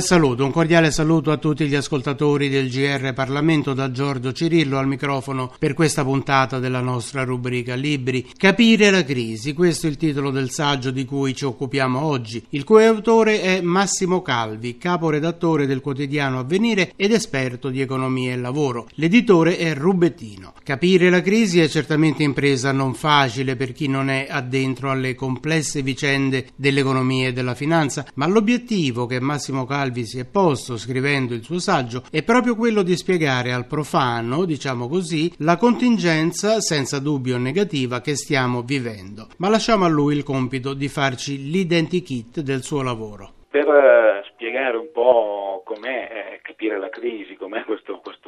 Saluto, un cordiale saluto a tutti gli ascoltatori del GR Parlamento da Giorgio Cirillo al microfono per questa puntata della nostra rubrica Libri. Capire la crisi, questo è il titolo del saggio di cui ci occupiamo oggi. Il cui autore è Massimo Calvi, caporedattore del quotidiano Avvenire ed esperto di economia e lavoro. L'editore è Rubettino. Capire la crisi è certamente impresa non facile per chi non è addentro alle complesse vicende dell'economia e della finanza, ma l'obiettivo che Massimo Massimo Calvi si è posto scrivendo il suo saggio è proprio quello di spiegare al profano, diciamo così, la contingenza senza dubbio negativa che stiamo vivendo. Ma lasciamo a lui il compito di farci l'identikit del suo lavoro. Per eh, spiegare un po' com'è eh, capire la crisi,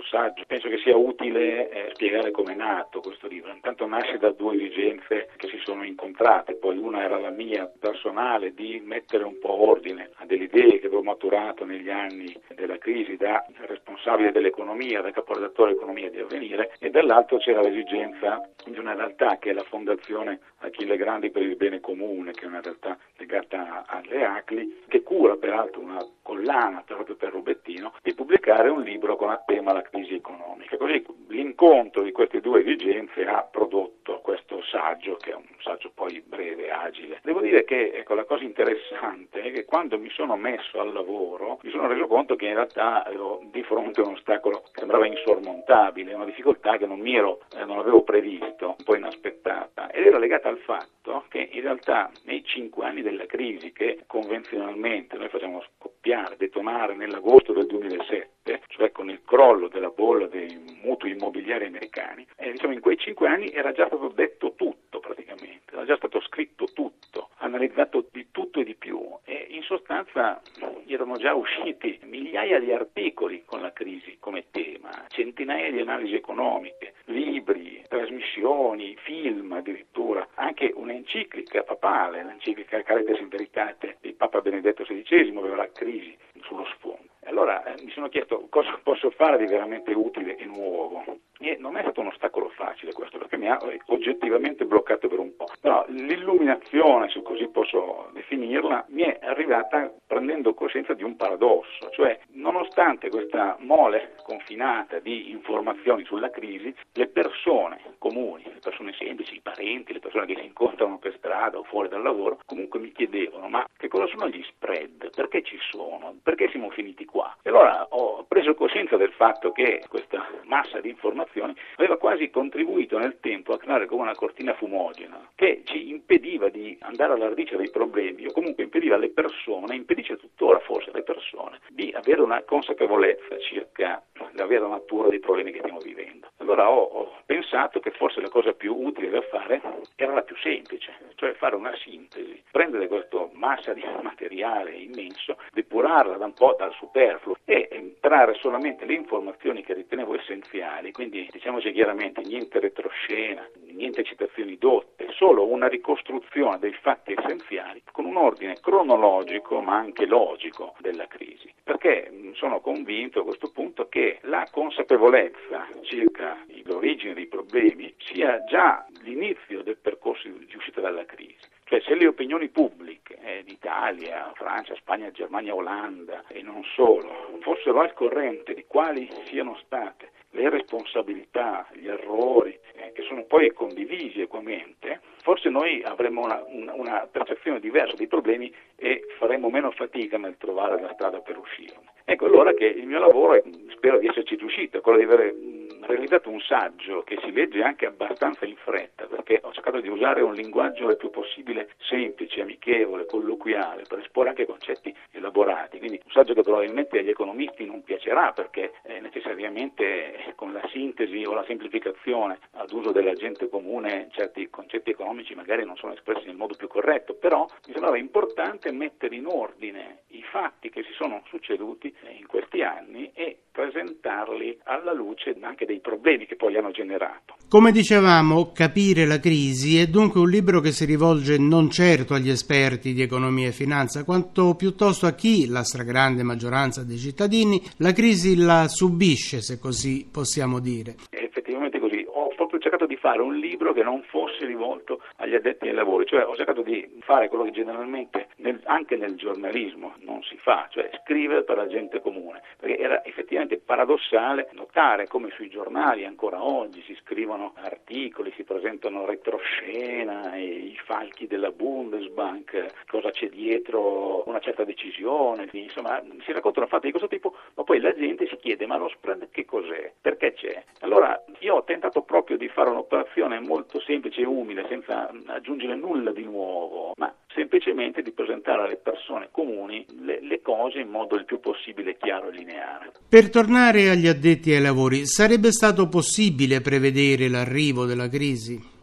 saggio, penso che sia utile eh, spiegare com'è nato questo libro. Intanto nasce da due esigenze che si sono incontrate, poi una era la mia personale di mettere un po' ordine a delle idee che avevo maturato negli anni della crisi da responsabile dell'economia, da caporedattore dell'economia di avvenire e dall'altro c'era l'esigenza di una realtà che è la Fondazione Achille Grandi per il bene comune, che è una realtà legata alle ACLI, che cura peraltro una collana per pubblicare un libro con a tema la crisi economica. Così l'incontro di queste due esigenze ha prodotto questo saggio, che è un saggio poi breve agile. Devo dire che ecco, la cosa interessante è che quando mi sono messo al lavoro mi sono reso conto che in realtà ero di fronte a un ostacolo che sembrava insormontabile, una difficoltà che non, ero, eh, non avevo previsto, un po' inaspettata, ed era legata al fatto che in realtà nei cinque anni della crisi che convenzionalmente noi facciamo scoppiare, detonare nell'agosto del 2007, cioè con il crollo della bolla dei mutui immobiliari americani, e diciamo in quei cinque anni era già stato detto tutto praticamente, era già stato scritto tutto, analizzato di tutto e di più e in sostanza erano già usciti migliaia di articoli con la crisi come tema, centinaia di analisi economiche, libri, trasmissioni, film addirittura, anche un'enciclica papale, l'enciclica Caritas in Veritate Papa Benedetto XVI aveva la crisi sullo sfondo. Allora eh, mi sono chiesto cosa posso fare di veramente utile e nuovo. E non è stato un ostacolo facile questo, perché mi ha oggettivamente bloccato per un po'. Però l'illuminazione, se così posso definirla, mi è arrivata prendendo coscienza di un paradosso, cioè nonostante questa mole confinata di informazioni sulla crisi, le persone comuni, le persone semplici, i parenti, le persone che si incontrano per strada o fuori dal lavoro, comunque mi chiedevano ma che cosa sono gli spread? Perché ci sono? Perché siamo finiti qua? E allora ho preso coscienza del fatto che questa massa di informazioni aveva quasi contribuito nel tempo a creare come una cortina fumogena che ci impediva di andare alla radice dei problemi o comunque impediva alle persone, impedisce tuttora forse alle persone, di avere una consapevolezza circa la vera natura dei problemi che stiamo vivendo. Allora ho, ho pensato che forse la cosa più utile da fare era la più semplice, cioè fare una sintesi, prendere questa massa di materiale immenso, depurarla da un po' dal superfluo e entrare solamente le informazioni che ritenevo essenziali, quindi diciamoci chiaramente niente retroscena, niente citazioni dotte, solo una ricostruzione dei fatti essenziali con un ordine cronologico ma anche logico della crisi, perché sono convinto a questo punto che la consapevolezza circa l'origine dei problemi sia già l'inizio del percorso di uscita dalla crisi. Cioè se le opinioni pubbliche eh, d'Italia, Francia, Spagna, Germania, Olanda e non solo fossero al corrente di quali siano state le responsabilità, gli errori eh, che sono poi condivisi equamente, forse noi avremmo una, una, una, percezione diversa dei problemi e faremmo meno fatica nel trovare la strada per uscirne. Ecco allora che il mio lavoro, è, spero di esserci riuscito, è quello di avere realizzato un saggio che si legge anche abbastanza in fretta, perché ho cercato di usare un linguaggio il più possibile semplice, amichevole, colloquiale, per esporre anche concetti elaborati. Quindi un saggio che probabilmente agli economisti non piacerà, perché eh, necessariamente con la sintesi o la semplificazione ad uso della gente comune certi concetti economici magari non sono espressi nel modo più corretto, però mi sembrava importante mettere in ordine fatti che si sono succeduti in questi anni e presentarli alla luce anche dei problemi che poi li hanno generato. Come dicevamo, Capire la crisi è dunque un libro che si rivolge non certo agli esperti di economia e finanza, quanto piuttosto a chi, la stragrande maggioranza dei cittadini, la crisi la subisce, se così possiamo dire cercato di fare un libro che non fosse rivolto agli addetti ai lavori, cioè ho cercato di fare quello che generalmente nel, anche nel giornalismo non si fa, cioè scrivere per la gente comune, perché era effettivamente paradossale notare come sui giornali ancora oggi si scrivono articoli, si presentano retroscena, i falchi della Bundesbank, cosa c'è dietro una certa decisione, insomma si raccontano fatti di questo tipo, ma poi la gente si chiede ma lo spread che cos'è? Perché c'è? Allora io ho tentato proprio di fare un'operazione molto semplice e umile, senza aggiungere nulla di nuovo, ma semplicemente di presentare alle persone comuni le, le, cose in modo il più possibile chiaro e lineare. Per tornare agli addetti ai lavori, sarebbe stato possibile prevedere l'arrivo della crisi?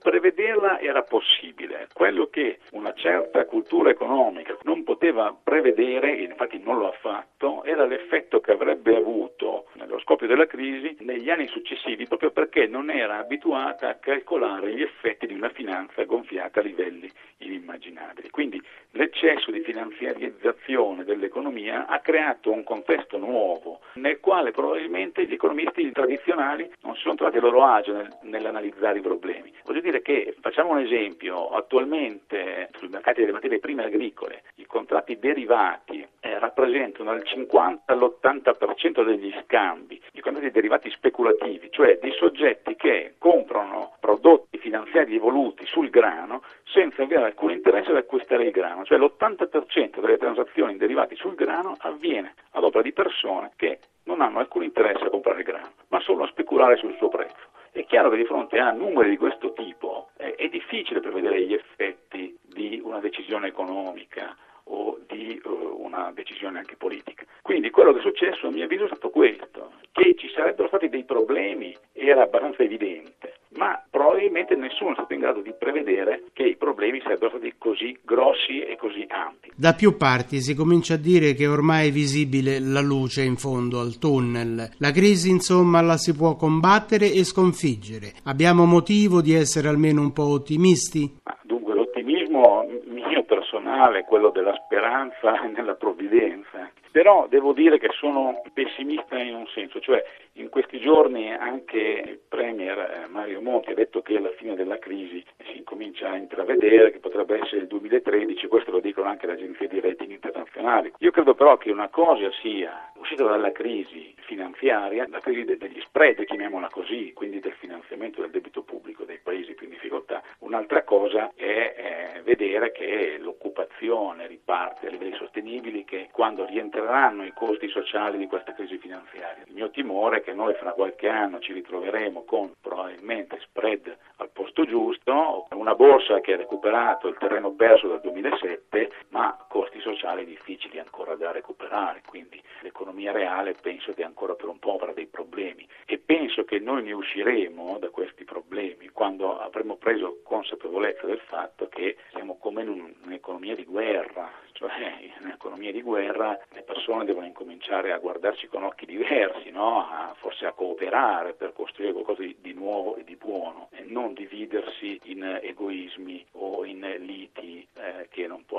Prevederla era possibile. Quello che una certa cultura economica non poteva prevedere, e infatti non lo ha fatto, era l'effetto che avrebbe avuto nello scoppio della crisi negli anni successivi, proprio perché non era abituata a calcolare gli effetti di una finanza gonfiata a livelli inimmaginabili. Quindi l'eccesso di finanziarizzazione dell'economia ha creato un contesto nuovo nel quale probabilmente gli economisti tradizionali non si sono trovati a loro agio nel, nell'analizzare i problemi. Voglio dire che, facciamo un esempio, attualmente sui mercati delle materie prime agricole i contratti derivati eh, rappresentano dal 50 all'80% degli scambi, i contratti derivati speculativi, cioè di soggetti che comprano prodotti finanziari evoluti sul grano senza avere alcun interesse ad acquistare il grano, cioè l'80% delle transazioni in derivati sul grano avviene ad opera di persone che non hanno alcun interesse a comprare il grano, ma solo a speculare sul suo prezzo. È chiaro che di fronte a numeri di questo tipo eh, è difficile prevedere gli effetti di una decisione economica o di uh, una decisione anche politica. Quindi quello che è successo a mio avviso è stato questo, che ci sarebbero stati dei problemi era abbastanza evidente, probabilmente nessuno è stato in grado di prevedere che i problemi sarebbero stati così grossi e così ampi. Da più parti si comincia a dire che ormai è visibile la luce in fondo al tunnel. La crisi, insomma, la si può combattere e sconfiggere. Abbiamo motivo di essere almeno un po' ottimisti? Dunque, l'ottimismo mio personale quello della speranza nella provvidenza. Però devo dire che sono pessimista in un senso, cioè in questi giorni anche il Premier eh, Mario Monti ha detto che alla fine della crisi si incomincia a intravedere che potrebbe essere il 2013, questo lo dicono anche le agenzie di rating internazionali. Io credo però che una cosa sia uscita dalla crisi finanziaria, la crisi degli spread, chiamiamola così, quindi del finanziamento del debito pubblico dei paesi più in difficoltà, un'altra cosa è eh, vedere che l'occupazione riparte a livelli sostenibili, che quando rientreranno i costi sociali di questa crisi finanziaria. Il mio timore è che noi fra qualche anno ci ritroveremo con probabilmente spread al posto giusto, una borsa che ha recuperato il terreno perso dal 2007, ma costi sociali difficili ancora da recuperare, quindi l'economia reale penso che ancora per un po' avrà dei problemi e penso che noi ne usciremo da questi problemi quando avremo preso consapevolezza del fatto che siamo come in un'economia di guerra, cioè in un'economia di guerra le persone devono incominciare a guardarci con occhi diversi, no? a, forse a cooperare per costruire qualcosa di, di nuovo e di buono e non dividersi in egoismi o in liti eh, che non parte.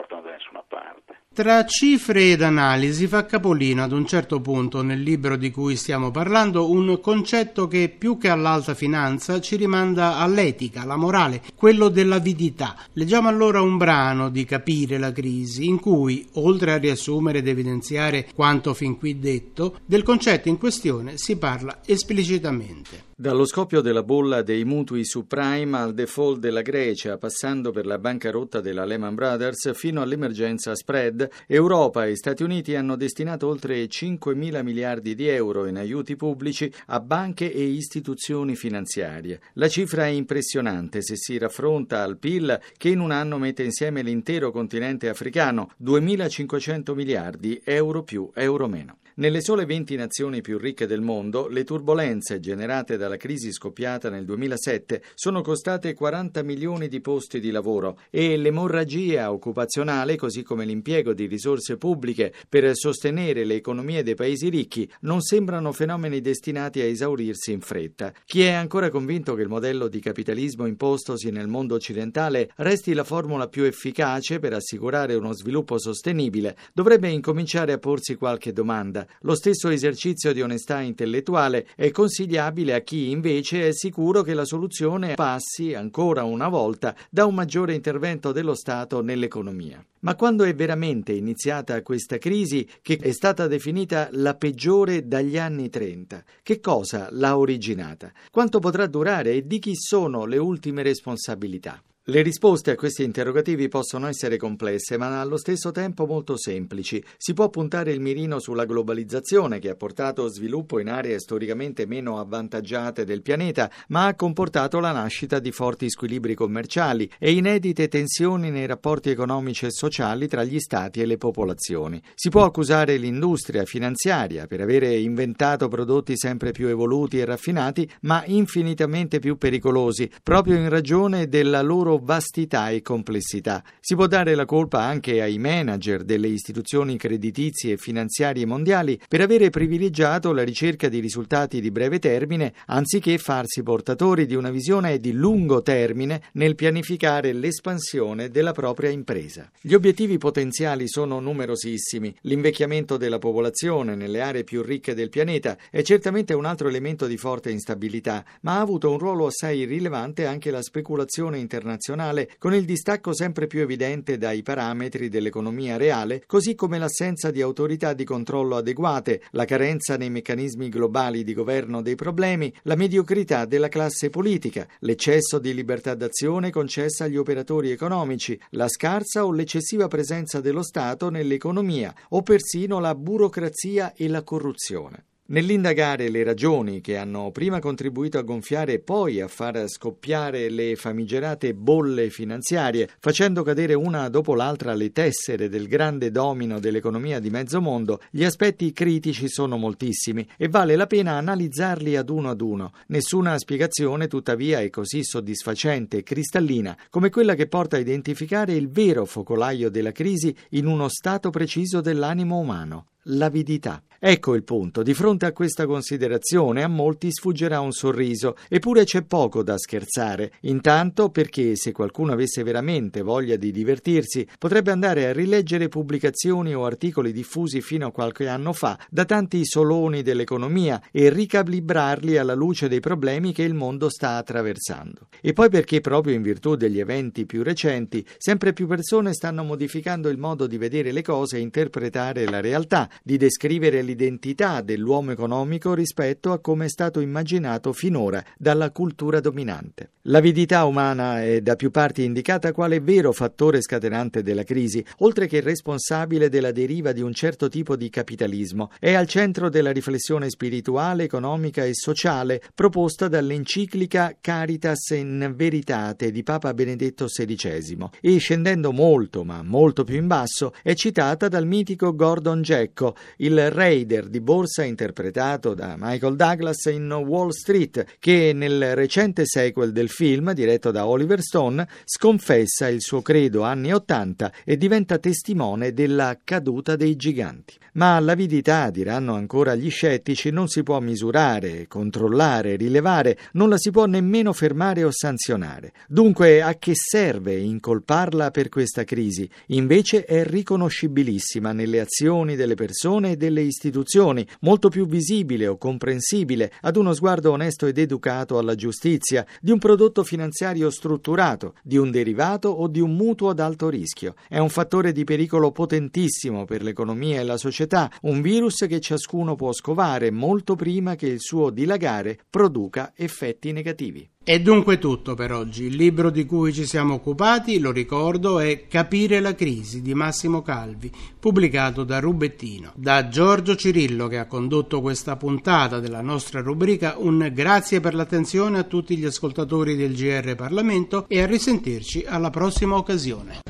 Tra cifre ed analisi fa capolino ad un certo punto nel libro di cui stiamo parlando un concetto che più che all'alta finanza ci rimanda all'etica, alla morale, quello dell'avidità. Leggiamo allora un brano di Capire la crisi in cui, oltre a riassumere ed evidenziare quanto fin qui detto, del concetto in questione si parla esplicitamente. Dallo scoppio della bolla dei mutui subprime al default della Grecia, passando per la bancarotta della Lehman Brothers fino all'emergenza spread, Europa e Stati Uniti hanno destinato oltre 5 mila miliardi di euro in aiuti pubblici a banche e istituzioni finanziarie. La cifra è impressionante se si raffronta al PIL che in un anno mette insieme l'intero continente africano, 2.500 miliardi, euro più, euro meno. Nelle sole 20 nazioni più ricche del mondo, le turbulenze generate dalla crisi scoppiata nel 2007 sono costate 40 milioni di posti di lavoro e l'emorragia occupazionale, così come l'impiego di risorse pubbliche per sostenere le economie dei paesi ricchi, non sembrano fenomeni destinati a esaurirsi in fretta. Chi è ancora convinto che il modello di capitalismo impostosi nel mondo occidentale resti la formula più efficace per assicurare uno sviluppo sostenibile, dovrebbe incominciare a porsi qualche domanda. Lo stesso esercizio di onestà intellettuale è consigliabile a chi invece è sicuro che la soluzione passi ancora una volta da un maggiore intervento dello Stato nell'economia. Ma quando è veramente iniziata questa crisi, che è stata definita la peggiore dagli anni 30? Che cosa l'ha originata? Quanto potrà durare e di chi sono le ultime responsabilità? Le risposte a questi interrogativi possono essere complesse, ma allo stesso tempo molto semplici. Si può puntare il mirino sulla globalizzazione che ha portato sviluppo in aree storicamente meno avvantaggiate del pianeta, ma ha comportato la nascita di forti squilibri commerciali e inedite tensioni nei rapporti economici e sociali tra gli stati e le popolazioni. Si può accusare l'industria finanziaria per avere inventato prodotti sempre più evoluti e raffinati, ma infinitamente più pericolosi, proprio in ragione della loro vastità e complessità. Si può dare la colpa anche ai manager delle istituzioni creditizie e finanziarie mondiali per avere privilegiato la ricerca di risultati di breve termine anziché farsi portatori di una visione di lungo termine nel pianificare l'espansione della propria impresa. Gli obiettivi potenziali sono numerosissimi. L'invecchiamento della popolazione nelle aree più ricche del pianeta è certamente un altro elemento di forte instabilità, ma ha avuto un ruolo assai rilevante anche la speculazione internazionale internazionale, con il distacco sempre più evidente dai parametri dell'economia reale, così come l'assenza di autorità di controllo adeguate, la carenza nei meccanismi globali di governo dei problemi, la mediocrità della classe politica, l'eccesso di libertà d'azione concessa agli operatori economici, la scarsa o l'eccessiva presenza dello Stato nell'economia o persino la burocrazia e la corruzione. Nell'indagare le ragioni che hanno prima contribuito a gonfiare e poi a far scoppiare le famigerate bolle finanziarie, facendo cadere una dopo l'altra le tessere del grande domino dell'economia di mezzo mondo, gli aspetti critici sono moltissimi e vale la pena analizzarli ad uno ad uno. Nessuna spiegazione tuttavia è così soddisfacente e cristallina come quella che porta a identificare il vero focolaio della crisi in uno stato preciso dell'animo umano, l'avidità. Ecco il punto. Di fronte a questa considerazione a molti sfuggerà un sorriso, eppure c'è poco da scherzare. Intanto perché se qualcuno avesse veramente voglia di divertirsi, potrebbe andare a rileggere pubblicazioni o articoli diffusi fino a qualche anno fa da tanti soloni dell'economia e ricalibrarli alla luce dei problemi che il mondo sta attraversando. E poi perché proprio in virtù degli eventi più recenti, sempre più persone stanno modificando il modo di vedere le cose e interpretare la realtà, di descrivere l'identità dell'uomo economico rispetto a come è stato immaginato finora dalla cultura dominante. L'avidità umana è da più parti indicata quale vero fattore scatenante della crisi, oltre che responsabile della deriva di un certo tipo di capitalismo. È al centro della riflessione spirituale, economica e sociale proposta dall'enciclica Caritas in Veritate di Papa Benedetto XVI e scendendo molto, ma molto più in basso, è citata dal mitico Gordon Gekko, il re trader di borsa interpretato da Michael Douglas in Wall Street, che nel recente sequel del film, diretto da Oliver Stone, sconfessa il suo credo anni Ottanta e diventa testimone della caduta dei giganti. Ma l'avidità, diranno ancora gli scettici, non si può misurare, controllare, rilevare, non la si può nemmeno fermare o sanzionare. Dunque, a che serve incolparla per questa crisi? Invece è riconoscibilissima nelle azioni delle persone e delle istituzioni, molto più visibile o comprensibile ad uno sguardo onesto ed educato alla giustizia, di un prodotto finanziario strutturato, di un derivato o di un mutuo ad alto rischio. È un fattore di pericolo potentissimo per l'economia e la società, un virus che ciascuno può scovare molto prima che il suo dilagare produca effetti negativi. È dunque tutto per oggi. Il libro di cui ci siamo occupati, lo ricordo, è Capire la crisi di Massimo Calvi, pubblicato da Rubettino. Da Giorgio Cirillo che ha condotto questa puntata della nostra rubrica, un grazie per l'attenzione a tutti gli ascoltatori del GR Parlamento e a risentirci alla prossima occasione.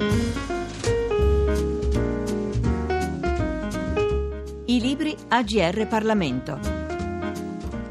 I libri AGR Parlamento.